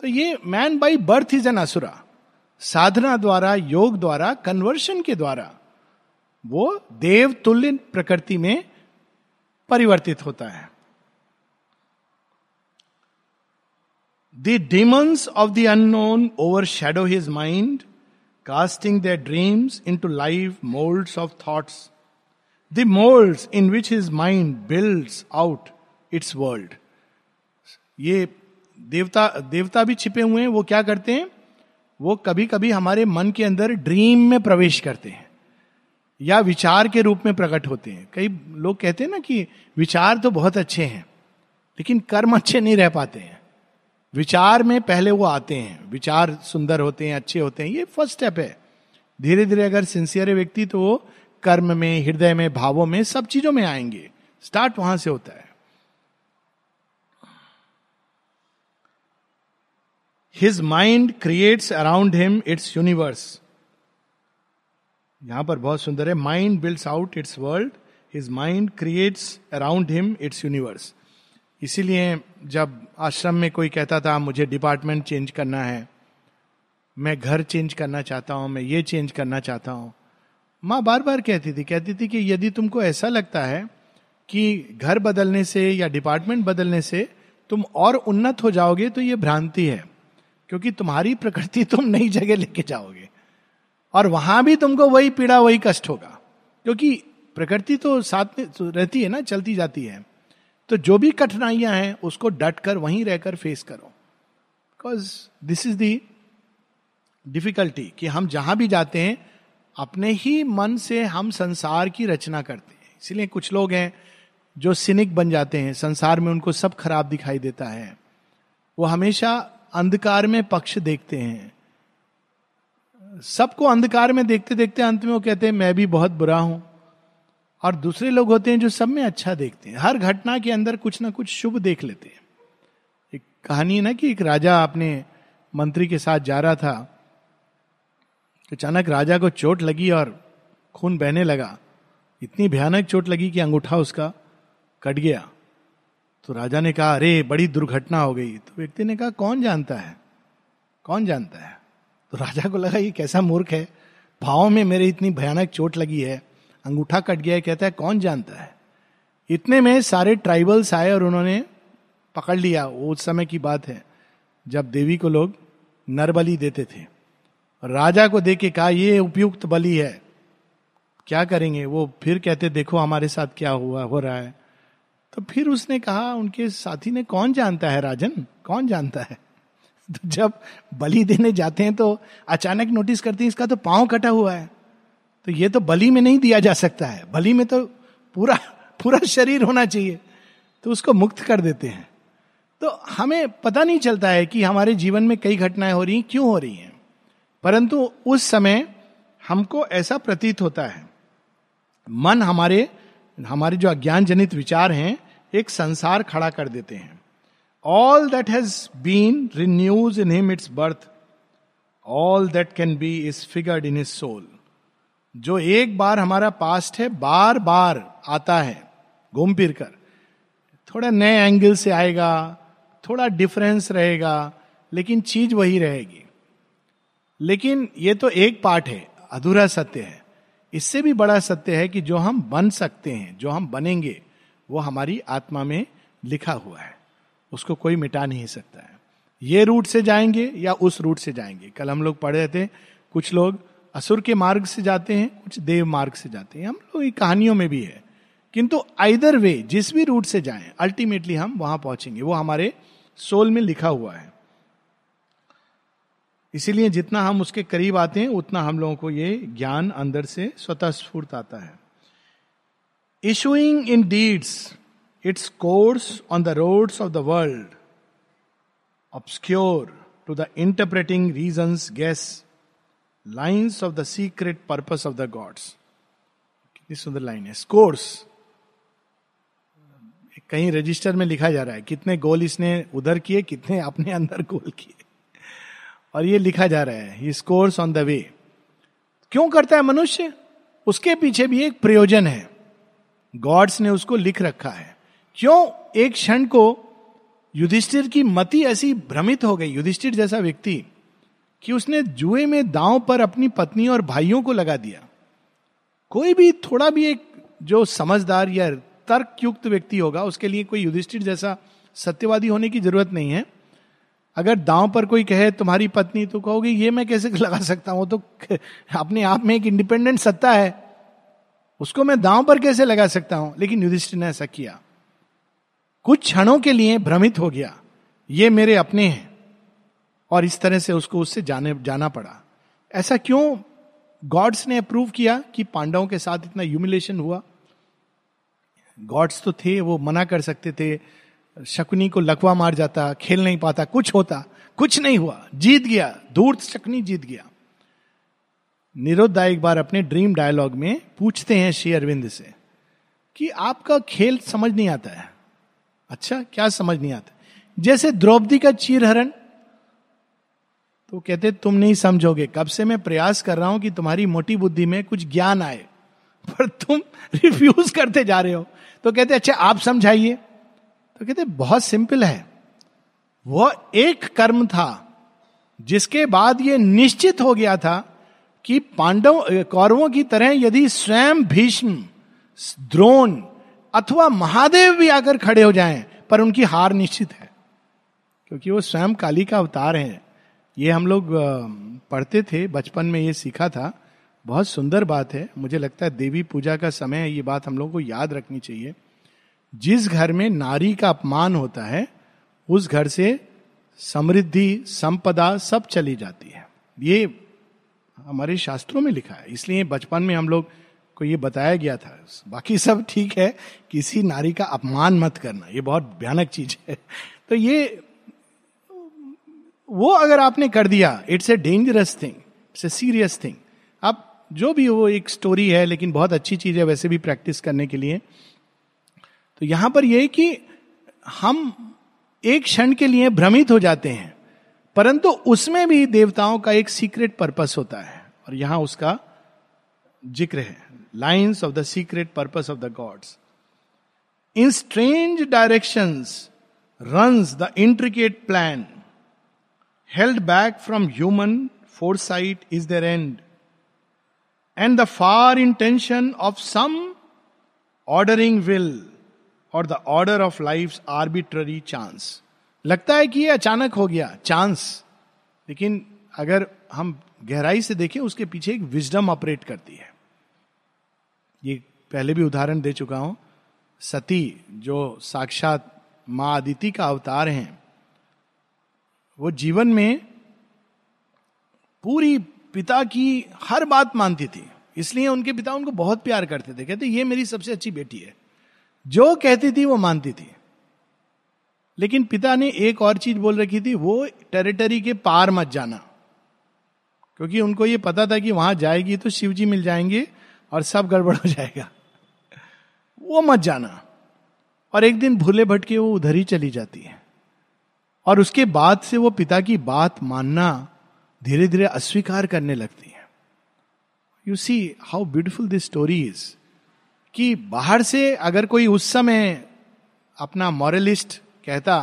तो ये man by birth is an asura साधना द्वारा, योग द्वारा कन्वर्शन के द्वारा, वो देव तुल्य प्रकृति में परिवर्तित होता है। The demons of the unknown overshadow his mind casting the dreams into live mould of thoughts the moulds in which his mind build out its world ये देवता देवता भी छिपे हुए हैं, वो क्या करते हैं? वो कभी कभी हमारे मन के अंदर ड्रीम में प्रवेश करते हैं, या विचार के रूप में प्रकट होते हैं। कई लोग कहते हैं ना कि विचार तो बहुत अच्छे हैं, लेकिन कर्म अच्छे नहीं रह पाते हैं। विचार में पहले वो आते हैं, विचार सुंदर होते हैं, अच्छे होते हैं, ये फ़र्स्ट स्टेप है। धीरे धीरे अगर सिंसियर व्यक्ति तो वो कर्म में, हृदय में, भावों में सब चीज़ों में आएँगे। स्टार्ट वहाँ से होता है। His mind creates around him its universe यहाँ पर बहुत सुंदर है। Mind builds out its world his mind creates around him its universe इसीलिए जब आश्रम में कोई कहता था, मुझे डिपार्टमेंट चेंज करना है। मैं घर चेंज करना चाहता हूँ। मैं ये चेंज करना चाहता हूँ। माँ बार बार कहती थी। कहती थी कि यदि तुमको ऐसा लगता है कि घर बदलने से या डिपार्टमेंट बदलने से तुम और उन्नत हो जाओगे तो ये भ्रांति है। क्योंकि तुम्हारी प्रकृति तुम नई जगह लेके जाओगे। और वहाँ भी तुमको वही पीड़ा, वही कष्ट होगा। क्योंकि प्रकृति तो साथ में रहती है ना, चलती जाती है। तो जो भी कठिनाइयाँ हैं, उसको डट कर वहीं रहकर फेस करो। Because this is the difficulty कि हम जहाँ भी जाते हैं, अपने ही मन से हम संसार की रचना करते हैं। इसलिए कुछ लोग हैं जो सिनिक बन जाते हैं। संसार में उनको सब खराब दिखाई देता है। वो हमेशा अंधकार में पक्ष देखते हैं। सबको अंधकार में देखते देखते अंत में वो कहते हैं, मैं भी बहुत बुरा हूँ। और दूसरे लोग होते हैं जो सब में अच्छा देखते हैं। हर घटना के अंदर कुछ ना कुछ शुभ देख लेते हैं। एक कहानी है ना कि एक राजा अपने मंत्री के साथ जा रहा था अचानक राजा को चोट लगी और खून बहने लगा। इतनी भयानक चोट लगी कि अंगूठा उसका कट गया। तो राजा ने कहा, अरे, बड़ी दुर्घटना हो गई। तो व्यक्ति ने कहा, कौन जानता है? कौन जानता है? तो राजा को लगा, ये कैसा मूर्ख है? भाव में मेरे इतनी भयानक चोट लगी है। अंगूठा कट गया है, कहता है, कौन जानता है? इतने में सारे ट्राइबल्स आए और उन्होंने पकड़ लिया। वो उस समय की बात है, जब देवी को लोग नरबली देते थे। राजा को देख के कहा, ये उपयुक्त बलि है। क्या करेंगे? वो फिर कहते, देखो हमारे साथ क्या हुआ, हो रहा है। तो फिर उसने कहा, उनके साथी ने कौन जानता है राजन? कौन जानता है? तो जब बलि देने जाते हैं तो अचानक नोटिस करते हैं, इसका तो पाँव कटा हुआ है। तो ये तो बलि में नहीं दिया जा सकता है। बलि में तो पूरा पूरा शरीर होना चाहिए। तो उसको मुक्त कर देते हैं। तो हमें पता नहीं चलता है कि हमारे जीवन में कई घटनाएँ हो रही क्यों हो रही हैं। परंतु उस समय हमको ऐसा प्रतीत होता है। मन हमारे हमारे जो अज्ञान जनित विचार हैं, एक संसार खड़ा कर देते हैं। All that has been renews in him its birth all that can be is figured in is soul जो एक बार हमारा पास्ट है बार बार आता है घूम फिर कर। थोड़ा नए एंगल से आएगा, थोड़ा डिफरेंस रहेगा, लेकिन चीज़ वही रहेगी। लेकिन ये तो एक पार्ट है, अधूरा सत्य है। इससे भी बड़ा सत्य है कि जो हम बन सकते हैं, जो हम बनेंगे, वो हमारी आत्मा में लिखा हुआ है। उसको कोई मिटा नहीं सकता है। ये रूट से जाएँगे या उस रूट से जाएँगे? कल हम लोग पढ़ रहे थे, कुछ लोग असुर के मार्ग से जाते हैं, कुछ देव मार्ग से जाते हैं। हम लोग कहानियों में भी है। किंतु आइदर वे जिस भी रूट से जाएँ अल्टीमेटली हम वहाँ पहुँचेंगे। वो हमारे सोल में लिखा हुआ है। इसीलिए जितना हम उसके करीब आते हैं, उतना हम लोगों को ये ज्ञान अंदर से स्वतः स्फूर्त आता है। Issuing in deeds its course on the roads of the world obscure to the interpreting reason guess lines of the secret purpose of the gods कितनी सुंदर लाइन है स्कोर्स कहीं रजिस्टर में लिखा जा रहा है, कितने गोल इसने उधर किए, कितने अपने अंदर गोल किए। और ये लिखा जा रहा है he scores on the way क्यों करता है मनुष्य? उसके पीछे भी एक प्रयोजन है। गॉड्स ने उसको लिख रखा है। क्यों एक क्षण को युधिष्ठिर की मति ऐसी भ्रमित हो गई? युधिष्ठिर जैसा व्यक्ति कि उसने जुए में दांव पर अपनी पत्नी और भाइयों को लगा दिया। कोई भी थोड़ा भी एक जो समझदार या तर्क युक्त व्यक्ति होगा, उसके लिए कोई युधिष्ठिर जैसा सत्यवादी होने की ज़रूरत नहीं है। अगर दांव पर कोई कहे, तुम्हारी पत्नी तो कहोगे, ये मैं कैसे लगा सकता हूँ? तो अपने आप में एक इंडिपेंडेंट सत्ता है। उसको मैं दांव पर कैसे लगा सकता हूँ? लेकिन युधिष्ठिर ने ऐसा किया। कुछ क्षणों के लिए भ्रमित हो गया। ये मेरे अपने हैं। और इस तरह से उसको उससे जाने, जाना पड़ा। ऐसा क्यों? गॉड्स ने अप्रूव किया कि पांडवों के साथ इतना ह्यूमिलेशन हुआ। गॉड्स तो थे, वो मना कर सकते थे। शकुनी को लकवा मार जाता, खेल नहीं पाता, कुछ होता, कुछ नहीं हुआ, जीत गया धूर्त शकुनी जीत गया। निरुद्धा एक बार अपने ड्रीम डायलॉग में पूछते हैं श्री अरविंद से कि आपका खेल समझ नहीं आता है। अच्छा क्या समझ नहीं आता? जैसे द्रौपदी का चीर हरण तो कहते, तुम नहीं समझोगे, कब से मैं प्रयास कर रहा हूँ कि तुम्हारी मोटी बुद्धि में कुछ ज्ञान आए, पर तुम रिफ्यूज करते जा रहे हो। तो कहते अच्छा आप समझाइए। तो कहते बहुत सिंपल है। वह एक कर्म था, जिसके बाद यह निश्चित हो गया था कि पांडव, कौरवों की तरह यदि स्वयं भीष्म, द्रोण अथवा महादेव भी आकर खड़े हो जाएँ, पर उनकी हार निश्चित है। क्योंकि वो स्वयं काली का अवतार है। ये हम लोग पढ़ते थे, बचपन में ये सीखा था। बहुत सुंदर बात है। मुझे लगता है देवी पूजा का समय है, ये बात हम लोगों को याद रखनी चाहिए। जिस घर में नारी का अपमान होता है, उस घर से समृद्धि, संपदा सब चली जाती है। ये हमारे शास्त्रों में लिखा है। इसलिए बचपन में हम लोग को ये बताया गया था। बाकी सब ठीक है, किसी नारी का अपमान मत करना। ये बहुत भयानक चीज़ है। तो ये, वो अगर आपने कर दिया it's a dangerous thing it's a serious thing अब जो भी वो एक स्टोरी है, लेकिन बहुत अच्छी चीज़ है वैसे भी प्रैक्टिस करने के लिए। तो यहाँ पर यह कि हम एक क्षण के लिए भ्रमित हो जाते हैं, परंतु उसमें भी देवताओं का एक सीक्रेट पर्पस होता है, और यहाँ उसका ज़िक्र है lines of the secret purpose of the gods in strange direction runs the intricate plan held back from human foresight is there and and the far intention of some ordering will or the order of life arbitrary chance लगता है कि ये अचानक हो गया chance लेकिन अगर हम गहराई से देखें, उसके पीछे एक विजडम ऑपरेट करती है। ये पहले भी उदाहरण दे चुका हूँ। सती, जो साक्षात माँ अदिति का अवतार हैं, वो जीवन में पूरी पिता की हर बात मानती थी। इसलिए उनके पिता उनको बहुत प्यार करते थे। कहते, ये मेरी सबसे अच्छी बेटी है। जो कहती थी वो मानती थी। लेकिन पिता ने एक और चीज़ बोल रखी थी, वो टेरिटरी के पार मत जाना। क्योंकि उनको ये पता था कि वहाँ जाएगी तो शिव जी मिल जाएँगे और सब गड़बड़ हो जाएगा। वो मत जाना। और एक दिन भूले भटके वो उधर ही चली जाती है। और उसके बाद से वो पिता की बात मानना धीरे धीरे अस्वीकार करने लगती है। You see how beautiful this story is कि बाहर से अगर कोई उस समय अपना मॉरलिस्ट कहता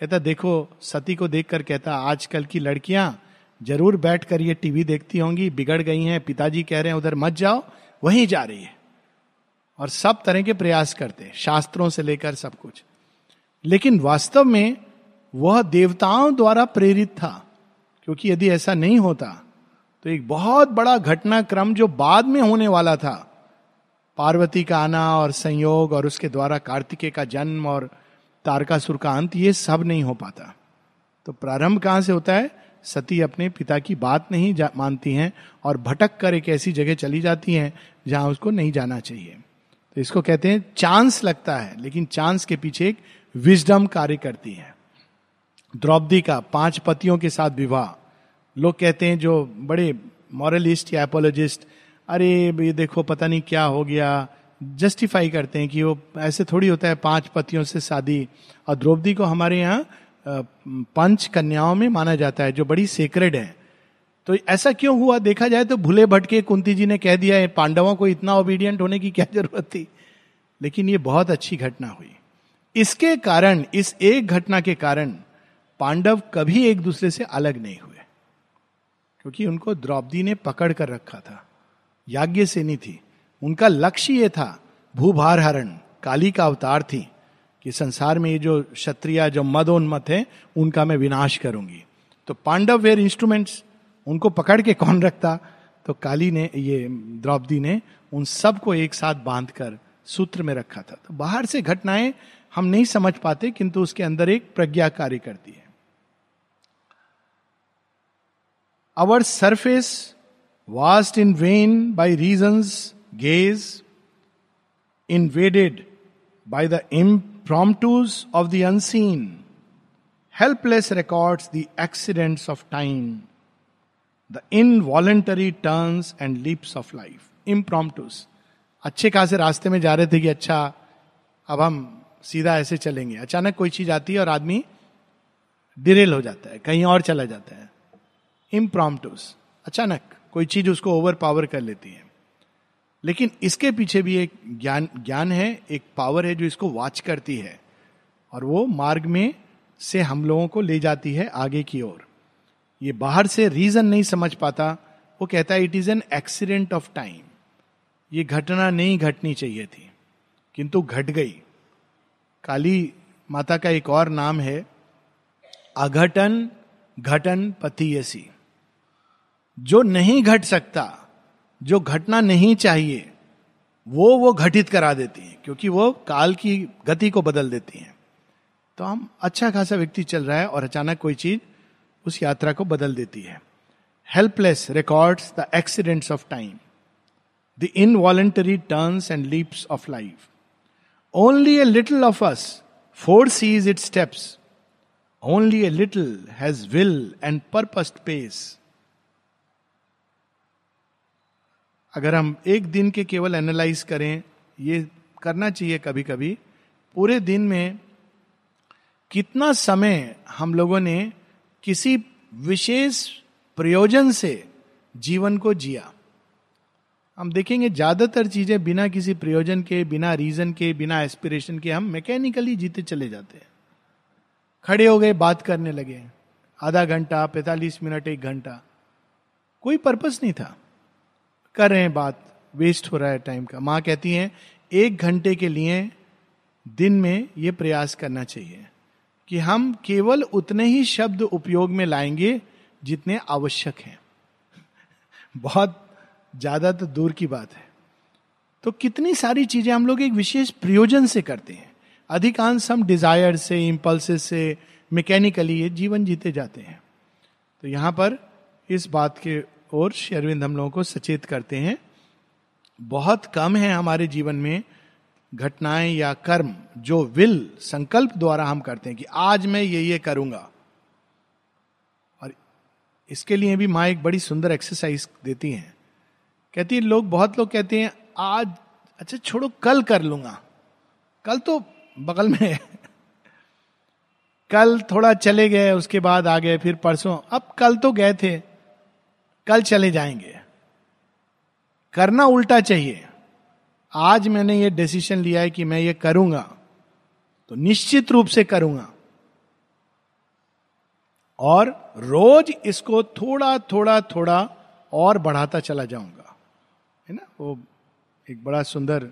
कहता, देखो, सती को देखकर कहता, आजकल की लड़कियाँ ज़रूर बैठ कर ये टीवी देखती होंगी, बिगड़ गई हैं, पिताजी कह रहे हैं, उधर मत जाओ, वहीं जा रही है। और सब तरह के प्रयास करते हैं, शास्त्रों से लेकर सब कुछ। लेकिन वास्तव में वह देवताओं द्वारा प्रेरित था, क्योंकि यदि ऐसा नहीं होता तो एक बहुत बड़ा घटनाक्रम जो बाद में होने वाला था पार्वती का आना और संयोग और उसके द्वारा कार्तिकेय का जन्म और तारकासुर का अंत, ये सब नहीं हो पाता। तो प्रारंभ कहाँ से होता है? सती अपने पिता की बात नहीं मानती हैं और भटक कर एक ऐसी जगह चली जाती हैं जहाँ उसको नहीं जाना चाहिए। तो इसको कहते हैं चांस लगता है, लेकिन चांस के पीछे एक विजडम कार्य करती है। द्रौपदी का पाँच पतियों के साथ विवाह। लोग कहते हैं जो बड़े मॉरलिस्ट या एपोलॉजिस्ट अरे, ये देखो, पता नहीं क्या हो गया। जस्टिफाई करते हैं कि वो ऐसे थोड़ी होता है, पाँच पतियों से शादी। और द्रौपदी को हमारे यहाँ पंच कन्याओं में माना जाता है, जो बड़ी सेक्रेड है। तो ऐसा क्यों हुआ? देखा जाए तो भूले भटके कुंती जी ने कह दिया है पांडवों को इतना ओबीडियंट होने की क्या ज़रूरत थी? लेकिन ये बहुत अच्छी घटना हुई। इसके कारण, इस एक घटना के कारण, पांडव कभी एक दूसरे से अलग नहीं हुए। क्योंकि उनको द्रौपदी ने पकड़ कर रखा था। याज्ञ से नहीं थी। उनका लक्ष्य ये था भूभार हरण काली का अवतार थी, कि संसार में ये जो क्षत्रिया, जो मदोन्मत है, उनका मैं विनाश करूँगी। तो पांडव वेयर इंस्ट्रूमेंट्स उनको पकड़ के कौन रखता? तो काली ने, ये द्रौपदी ने उन सबको एक साथ बाँध कर सूत्र में रखा था। तो बाहर से घटनाएँ हम नहीं समझ पाते, किंतु उसके अंदर एक प्रज्ञा कार्य करती है। Our surface vast in vain by reason's gaze invaded by the impromptus of the unseen, helpless records the accidents of time, the involuntary turns and leaps of life. Impromptus. अच्छे खासे रास्ते में जा रहे थे कि अच्छा अब हम सीधा ऐसे चलेंगे अचानक कोई चीज़ आती है और आदमी डिरेल हो जाता है कहीं और चला जाता है इम्प्रॉम्प्टूस अचानक कोई चीज़ उसको ओवर पावर कर लेती है। लेकिन इसके पीछे भी एक ज्ञान ज्ञान है, एक पावर है जो इसको वॉच करती है। और वो मार्ग में से हम लोगों को ले जाती है आगे की ओर। ये बाहर से रीजन नहीं समझ पाता। वो कहता है it is an accident of time ये घटना नहीं घटनी चाहिए थी, किंतु घट गई। काली माता का एक और नाम है, अघटन घटन पतियसी। जो नहीं घट सकता, जो घटना नहीं चाहिए, वो वो घटित करा देती है, क्योंकि वो काल की गति को बदल देती हैं। तो हम अच्छा खासा व्यक्ति चल रहा है और अचानक कोई चीज़ उस यात्रा को बदल देती है। Helpless records the accidents of time the involuntary turns and leaps of life only a little of us foresees it steps only a little has will and purposed pace अगर हम एक दिन के केवल एनालाइज करें, ये करना चाहिए कभी कभी पूरे दिन में कितना समय हम लोगों ने किसी विशेष प्रयोजन से जीवन को जिया। हम देखेंगे ज़्यादातर चीज़ें बिना किसी प्रयोजन के, बिना रीजन के, बिना एस्पिरेशन के हम मैकेनिकली जीते चले जाते हैं। खड़े हो गए, बात करने लगे। आधा घंटा, पैंतालीस मिनट, एक घंटा। कोई पर्पस नहीं था। कर रहे हैं बात वेस्ट हो रहा है टाइम का। माँ कहती हैं, एक घंटे के लिए दिन में ये प्रयास करना चाहिए कि हम केवल उतने ही शब्द उपयोग में लाएँगे जितने आवश्यक हैं। बहुत ज़्यादा तो दूर की बात है। तो कितनी सारी चीज़ें हम लोग एक विशेष प्रयोजन से करते हैं। अधिकांश हम डिज़ायर से इम्पल्स से मैकेनिकली ये जीवन जीते जाते हैं। तो यहाँ पर इस बात के ओर शेरविंद हम लोगों को सचेत करते हैं, बहुत कम है हमारे जीवन में घटनाएँ या कर्म जो विल, संकल्प द्वारा हम करते हैं कि आज मैं ये ये करूँगा। और इसके लिए भी माँ एक बड़ी सुंदर एक्सरसाइज देती हैं। कहती है, लोग, बहुत लोग कहते हैं, आज अच्छा छोड़ो, कल कर लूँगा। कल तो बगल में कल थोड़ा चले गए, उसके बाद आ गए, फिर परसों, अब कल तो गए थे। कल चले जाएँगे। करना उल्टा चाहिए। आज मैंने ये डिसीज़न लिया है कि मैं ये करूँगा तो निश्चित रूप से करूँगा। और रोज इसको थोड़ा थोड़ा थोड़ा और बढ़ाता चला जाऊँगा। है ना? वो एक बड़ा सुंदर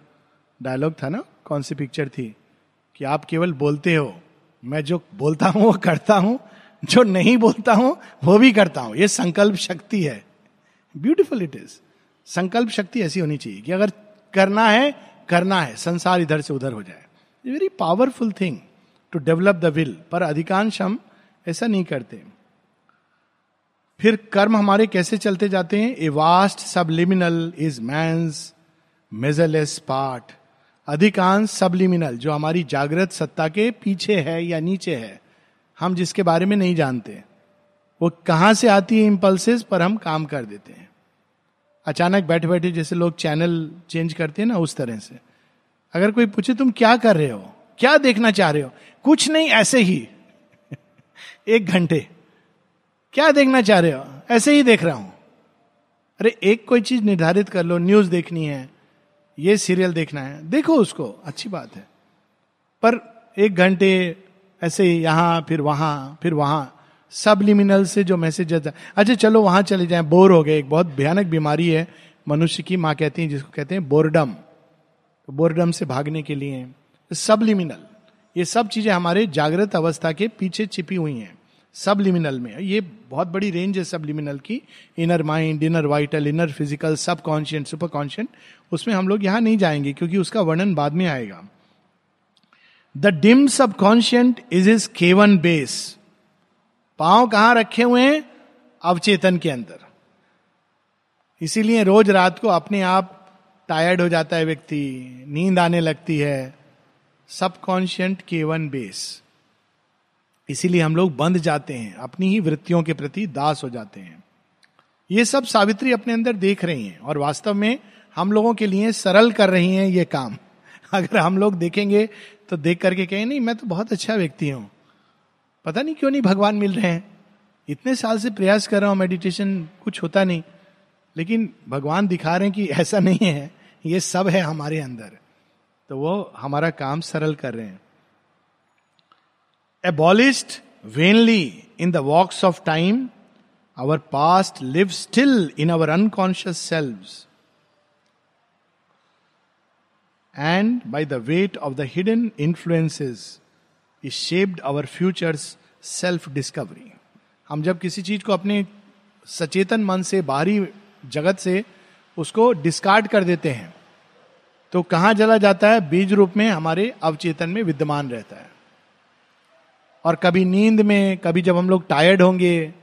डायलॉग था ना? कौन सी पिक्चर थी? कि आप केवल बोलते हो, मैं जो बोलता हूँ, वो करता हूँ जो नहीं बोलता हूँ, वो भी करता हूँ। ये संकल्प शक्ति है। ब्यूटिफुल इट इज़ संकल्प शक्ति ऐसी होनी चाहिए कि अगर करना है करना है। संसार इधर से उधर हो जाए। Very powerful thing to develop the will पर अधिकांश हम ऐसा नहीं करते। फिर कर्म हमारे कैसे चलते जाते हैं? ए वास्ट सबलिमिनल इज़ मैं मेजरलेस पार्ट अधिकांश सबलिमिनल जो हमारी जागृत सत्ता के पीछे है या नीचे है हम जिसके बारे में नहीं जानते, वो कहाँ से आती है इंपल्सिस पर हम काम कर देते हैं। अचानक बैठे बैठे जैसे लोग चैनल चेंज करते हैं ना उस तरह से। अगर कोई पूछे, तुम क्या कर रहे हो? क्या देखना चाह रहे हो? कुछ नहीं, ऐसे ही। एक घंटे। क्या देखना चाह रहे हो? ऐसे ही देख रहा हूँ। अरे, एक कोई चीज़ निर्धारित कर लो न्यूज़ देखनी है, ये सीरियल देखना है। देखो उसको, अच्छी बात है। पर एक घंटे ऐसे यहाँ, फिर वहाँ फिर वहाँ। सब लिमिनल से जो मैसेज आता है। अच्छा चलो वहाँ चले जाए। बोर हो गए। एक बहुत भयानक बीमारी है। मनुष्य की माँ कहती है, जिसको कहते हैं बोरडम तो बोरडम से भागने के लिए सब लिमिनल ये सब चीज़ें हमारे जागृत अवस्था के पीछे छिपी हुई हैं। सब लिमिनल में। ये बहुत बड़ी रेंज है सब लिमिनल की। Inner mind inner vital inner physical subconscient superconscient उसमें हम लोग यहाँ नहीं जाएँगे, क्योंकि उसका वर्णन बाद में आएगा। The dim subconscient is is cave base पाँव कहाँ रखे हुए हैं? अवचेतन के अंदर। इसीलिए रोज रात को अपने आप टायर्ड हो जाता है व्यक्ति, नींद आने लगती है। सबकॉन्शियंट केवन बेस इसीलिए हम लोग बंद जाते हैं, अपनी ही वृत्तियों के प्रति दास हो जाते हैं। ये सब सावित्री अपने अंदर देख रही हैं और वास्तव में हम लोगों के लिए सरल कर रही हैं ये काम। अगर हम लोग देखेंगे तो देख करके कहें, नहीं, मैं तो बहुत अच्छा व्यक्ति हूँ। पता नहीं क्यों नहीं भगवान मिल रहे हैं। इतने साल से प्रयास कर रहा हूँ मेडिटेशन कुछ होता नहीं। लेकिन भगवान दिखा रहे हैं कि ऐसा नहीं है। ये सब है हमारे अंदर। तो वो हमारा काम सरल कर रहे हैं। Abolished vainly in the walks of time our past live still in our unconscious selves. And by the weight of the hidden influences is shaped our future's self discovery. हम जब किसी चीज़ को अपने सचेतन मन से, बाहरी जगत से उसको डिस्कार्ड कर देते हैं तो कहाँ जला जाता है? बीज रूप में हमारे अवचेतन में विद्यमान रहता है। और कभी नींद में, कभी जब हम लोग टायर्ड होंगे,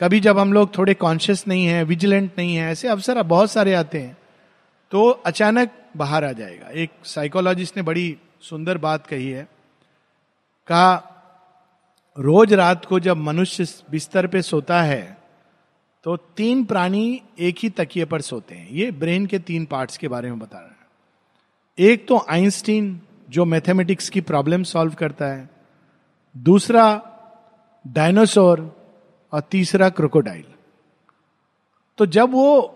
कभी जब हम लोग थोड़े कॉन्शियस नहीं है विजिलेंट नहीं है, ऐसे अवसर बहुत सारे आते हैं। तो अचानक बाहर आ जाएगा। एक साइकोलॉजिस्ट ने बड़ी सुंदर बात कही है। कहा रोज रात को जब मनुष्य बिस्तर पे सोता है तो तीन प्राणी एक ही तकिए पर सोते हैं। ये ब्रेन के तीन पार्ट्स के बारे में बता रहे हैं। एक तो आइंस्टीन, जो मैथमेटिक्स की प्रॉब्लम सॉल्व करता है। दूसरा, डायनासोर और तीसरा क्रोकोडाइल। तो जब वो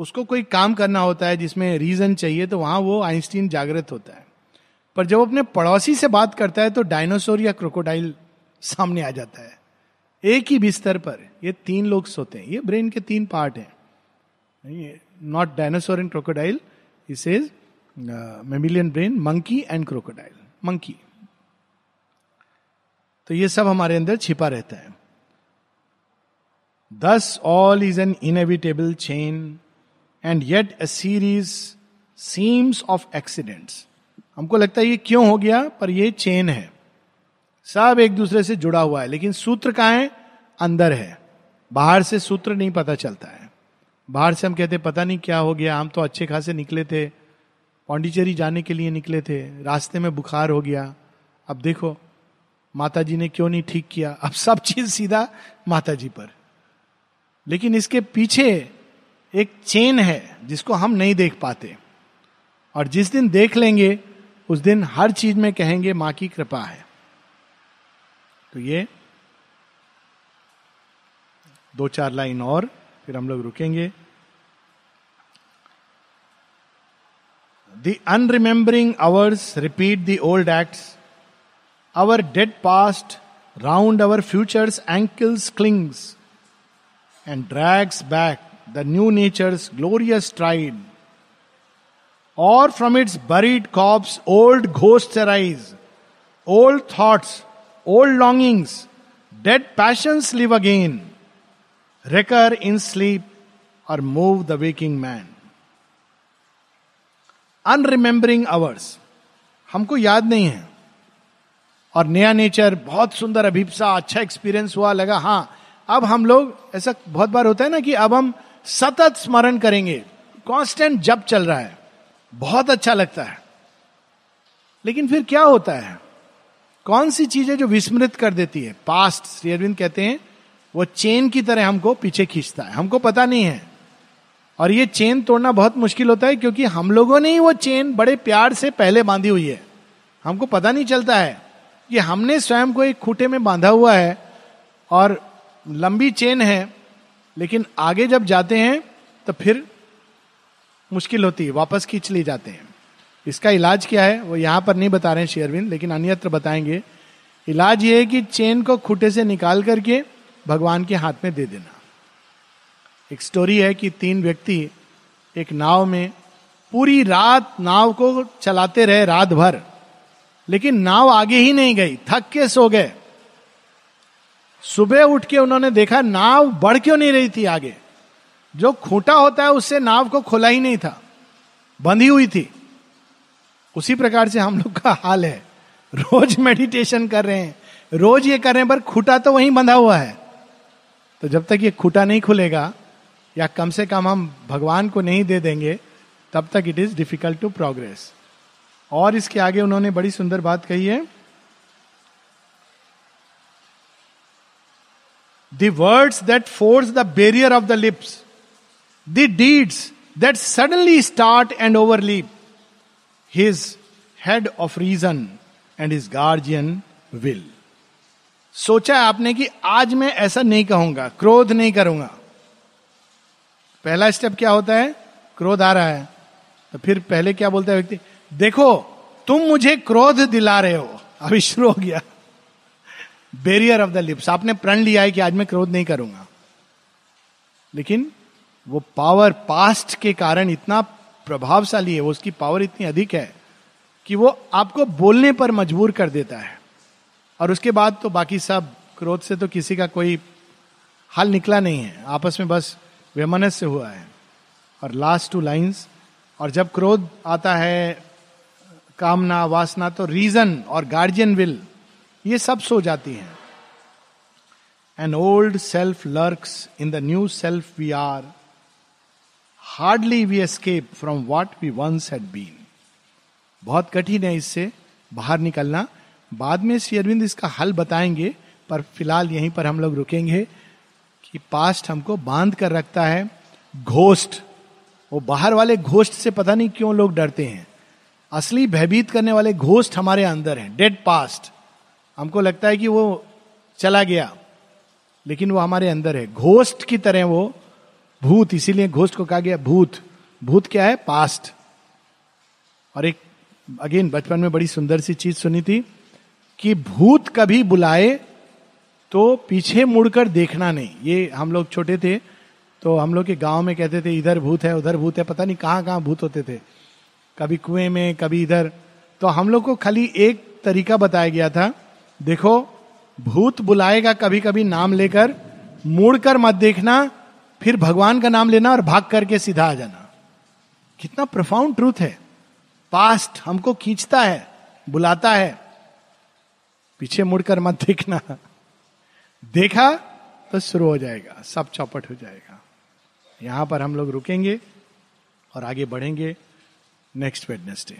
उसको कोई काम करना होता है जिसमें रीजन चाहिए तो वहाँ वो आइंस्टीन जागृत होता है। पर जब अपने पड़ोसी से बात करता है तो डायनासोर या क्रोकोडाइल सामने आ जाता है। एक ही बिस्तर पर ये तीन लोग सोते हैं। ये ब्रेन के तीन पार्ट हैं। Not dinosaur and crocodile is mammalian brain monkey and crocodile monkey तो ये सब हमारे अंदर छिपा रहता है। Thus all is an inevitable chain and yet a series seems of accidents हमको लगता है ये क्यों हो गया? पर ये चेन है। सब एक दूसरे से जुड़ा हुआ है, लेकिन सूत्र कहा है? अंदर है। बाहर से सूत्र नहीं पता चलता है। बाहर से हम कहते पता नहीं क्या हो गया, हम तो अच्छे खासे निकले थे। पौंडीचेरी जाने के लिए निकले थे। रास्ते में बुखार हो गया। अब देखो माता जी ने क्यों नहीं ठीक किया? अब सब चीज़ सीधा माता जी पर। लेकिन इसके पीछे एक चेन है जिसको हम नहीं देख पाते। और जिस दिन देख लेंगे, उस दिन हर चीज़ में कहेंगे, माँ की कृपा है। तो ये दो चार लाइन और, फिर हम लोग रुकेंगे। The unremembering hours repeat the old acts our dead past round our futures ankles clings and drags back the new nature's glorious stride or from its buried corpse old ghost arise old thoughts old longings dead passions live again recur in sleep or move the waking man unremembering hours हमको याद नहीं है। और नया nature बहुत सुंदर अभिप्सा अच्छा experience हुआ, लगा हाँ अब हम लोग, ऐसा बहुत बार होता है ना कि अब हम सतत स्मरण करेंगे। कांस्टेंट जब चल रहा है। बहुत अच्छा लगता है। लेकिन फिर क्या होता है? कौन सी चीज़ें जो विस्मृत कर देती है? पास्ट श्री अरविंद कहते हैं, वो चेन की तरह हमको पीछे खींचता है। हमको पता नहीं है। और ये चेन तोड़ना बहुत मुश्किल होता है, क्योंकि हम लोगों ने ही वो चेन बड़े प्यार से पहले बांधी हुई है। हमको पता नहीं चलता है कि हमने स्वयं को एक खूटे में बांधा हुआ है और लंबी चेन है। लेकिन आगे जब जाते हैं तो फिर मुश्किल होती है, वापस खींच ले जाते हैं। इसका इलाज क्या है, वो यहाँ पर नहीं बता रहे हैं शेयरविंद, लेकिन अन्यत्र बताएँगे। इलाज ये है कि चेन को खूटे से निकाल करके भगवान के हाथ में दे देना। एक स्टोरी है कि तीन व्यक्ति एक नाव में पूरी रात नाव को चलाते रहे रात भर लेकिन नाव आगे ही नहीं गई, थक के सो गए। सुबह उठ के उन्होंने देखा नाव बढ़ क्यों नहीं रही थी आगे? जो खूंटा होता है, उससे नाव को खुला ही नहीं था। बंधी हुई थी। उसी प्रकार से हम लोग का हाल है। रोज मेडिटेशन कर रहे हैं। रोज ये कर रहे हैं, पर खूटा तो वहीं बंधा हुआ है। तो जब तक ये खूटा नहीं खुलेगा, या कम से कम हम भगवान को नहीं दे देंगे, तब तक it is difficult to progress और इसके आगे उन्होंने बड़ी सुंदर बात कही है। Words that force the barrier of the lips the deeds that suddenly start and overleap his head of reason and his guardian will सोचा आपने कि आज मैं ऐसा नहीं कहूँगा, क्रोध नहीं करूँगा। पहला स्टेप क्या होता है? क्रोध आ रहा है। तो फिर पहले क्या बोलता है व्यक्ति? देखो, तुम मुझे क्रोध दिला रहे हो। अभी शुरू हो गया। बेरियर ऑफ़ द लिप्स आपने प्रण लिया है कि आज मैं क्रोध नहीं करूँगा। लेकिन वो पावर पास्ट के कारण इतना प्रभावशाली है, वो उसकी पावर इतनी अधिक है कि वो आपको बोलने पर मजबूर कर देता है। और उसके बाद तो बाकी सब, क्रोध से तो किसी का कोई हल निकला नहीं है। आपस में बस वेमनस से हुआ है। और लास्ट टू लाइंस और जब क्रोध आता है, कामना, वासना तो रीजन और गार्जियन विल ये सब सो जाती हैं। An old self lurks in the new self we are hardly we escape from what we once had been बहुत कठिन है इससे बाहर निकलना। बाद में श्री अरविंद इसका हल बताएँगे, पर फ़िलहाल यहीं पर हम लोग रुकेंगे कि पास्ट हमको बाँध कर रखता है। घोस्ट वो बाहर वाले घोस्ट से पता नहीं क्यों लोग डरते हैं। असली भयभीत करने वाले घोस्ट हमारे अंदर हैं। डेड पास्ट हमको लगता है कि वो चला गया, लेकिन वो हमारे अंदर है। घोस्ट की तरह वो भूत, इसीलिए घोस्ट को कहा गया भूत। भूत क्या है? पास्ट। और एक, अगेन, बचपन में बड़ी सुंदर सी चीज़ सुनी थी कि भूत कभी बुलाए तो पीछे मुड़कर देखना नहीं। ये हम लोग छोटे थे तो हम लोग के गाँव में कहते थे, इधर भूत है, उधर भूत है, पता नहीं कहाँ कहाँ भूत होते थे। कभी कुएँ में, कभी इधर। तो हम लोग को खाली एक तरीका बताया गया था देखो, भूत बुलाएगा कभी कभी नाम लेकर, मुड़कर मत देखना, फिर भगवान का नाम लेना और भाग करके सीधा आ जाना। कितना प्रफाउंड ट्रूथ है। पास्ट हमको खींचता है, बुलाता है। पीछे मुड़कर मत देखना। देखा तो शुरू हो जाएगा, सब चौपट हो जाएगा। यहाँ पर हम लोग रुकेंगे और आगे बढ़ेंगे। Next Wednesday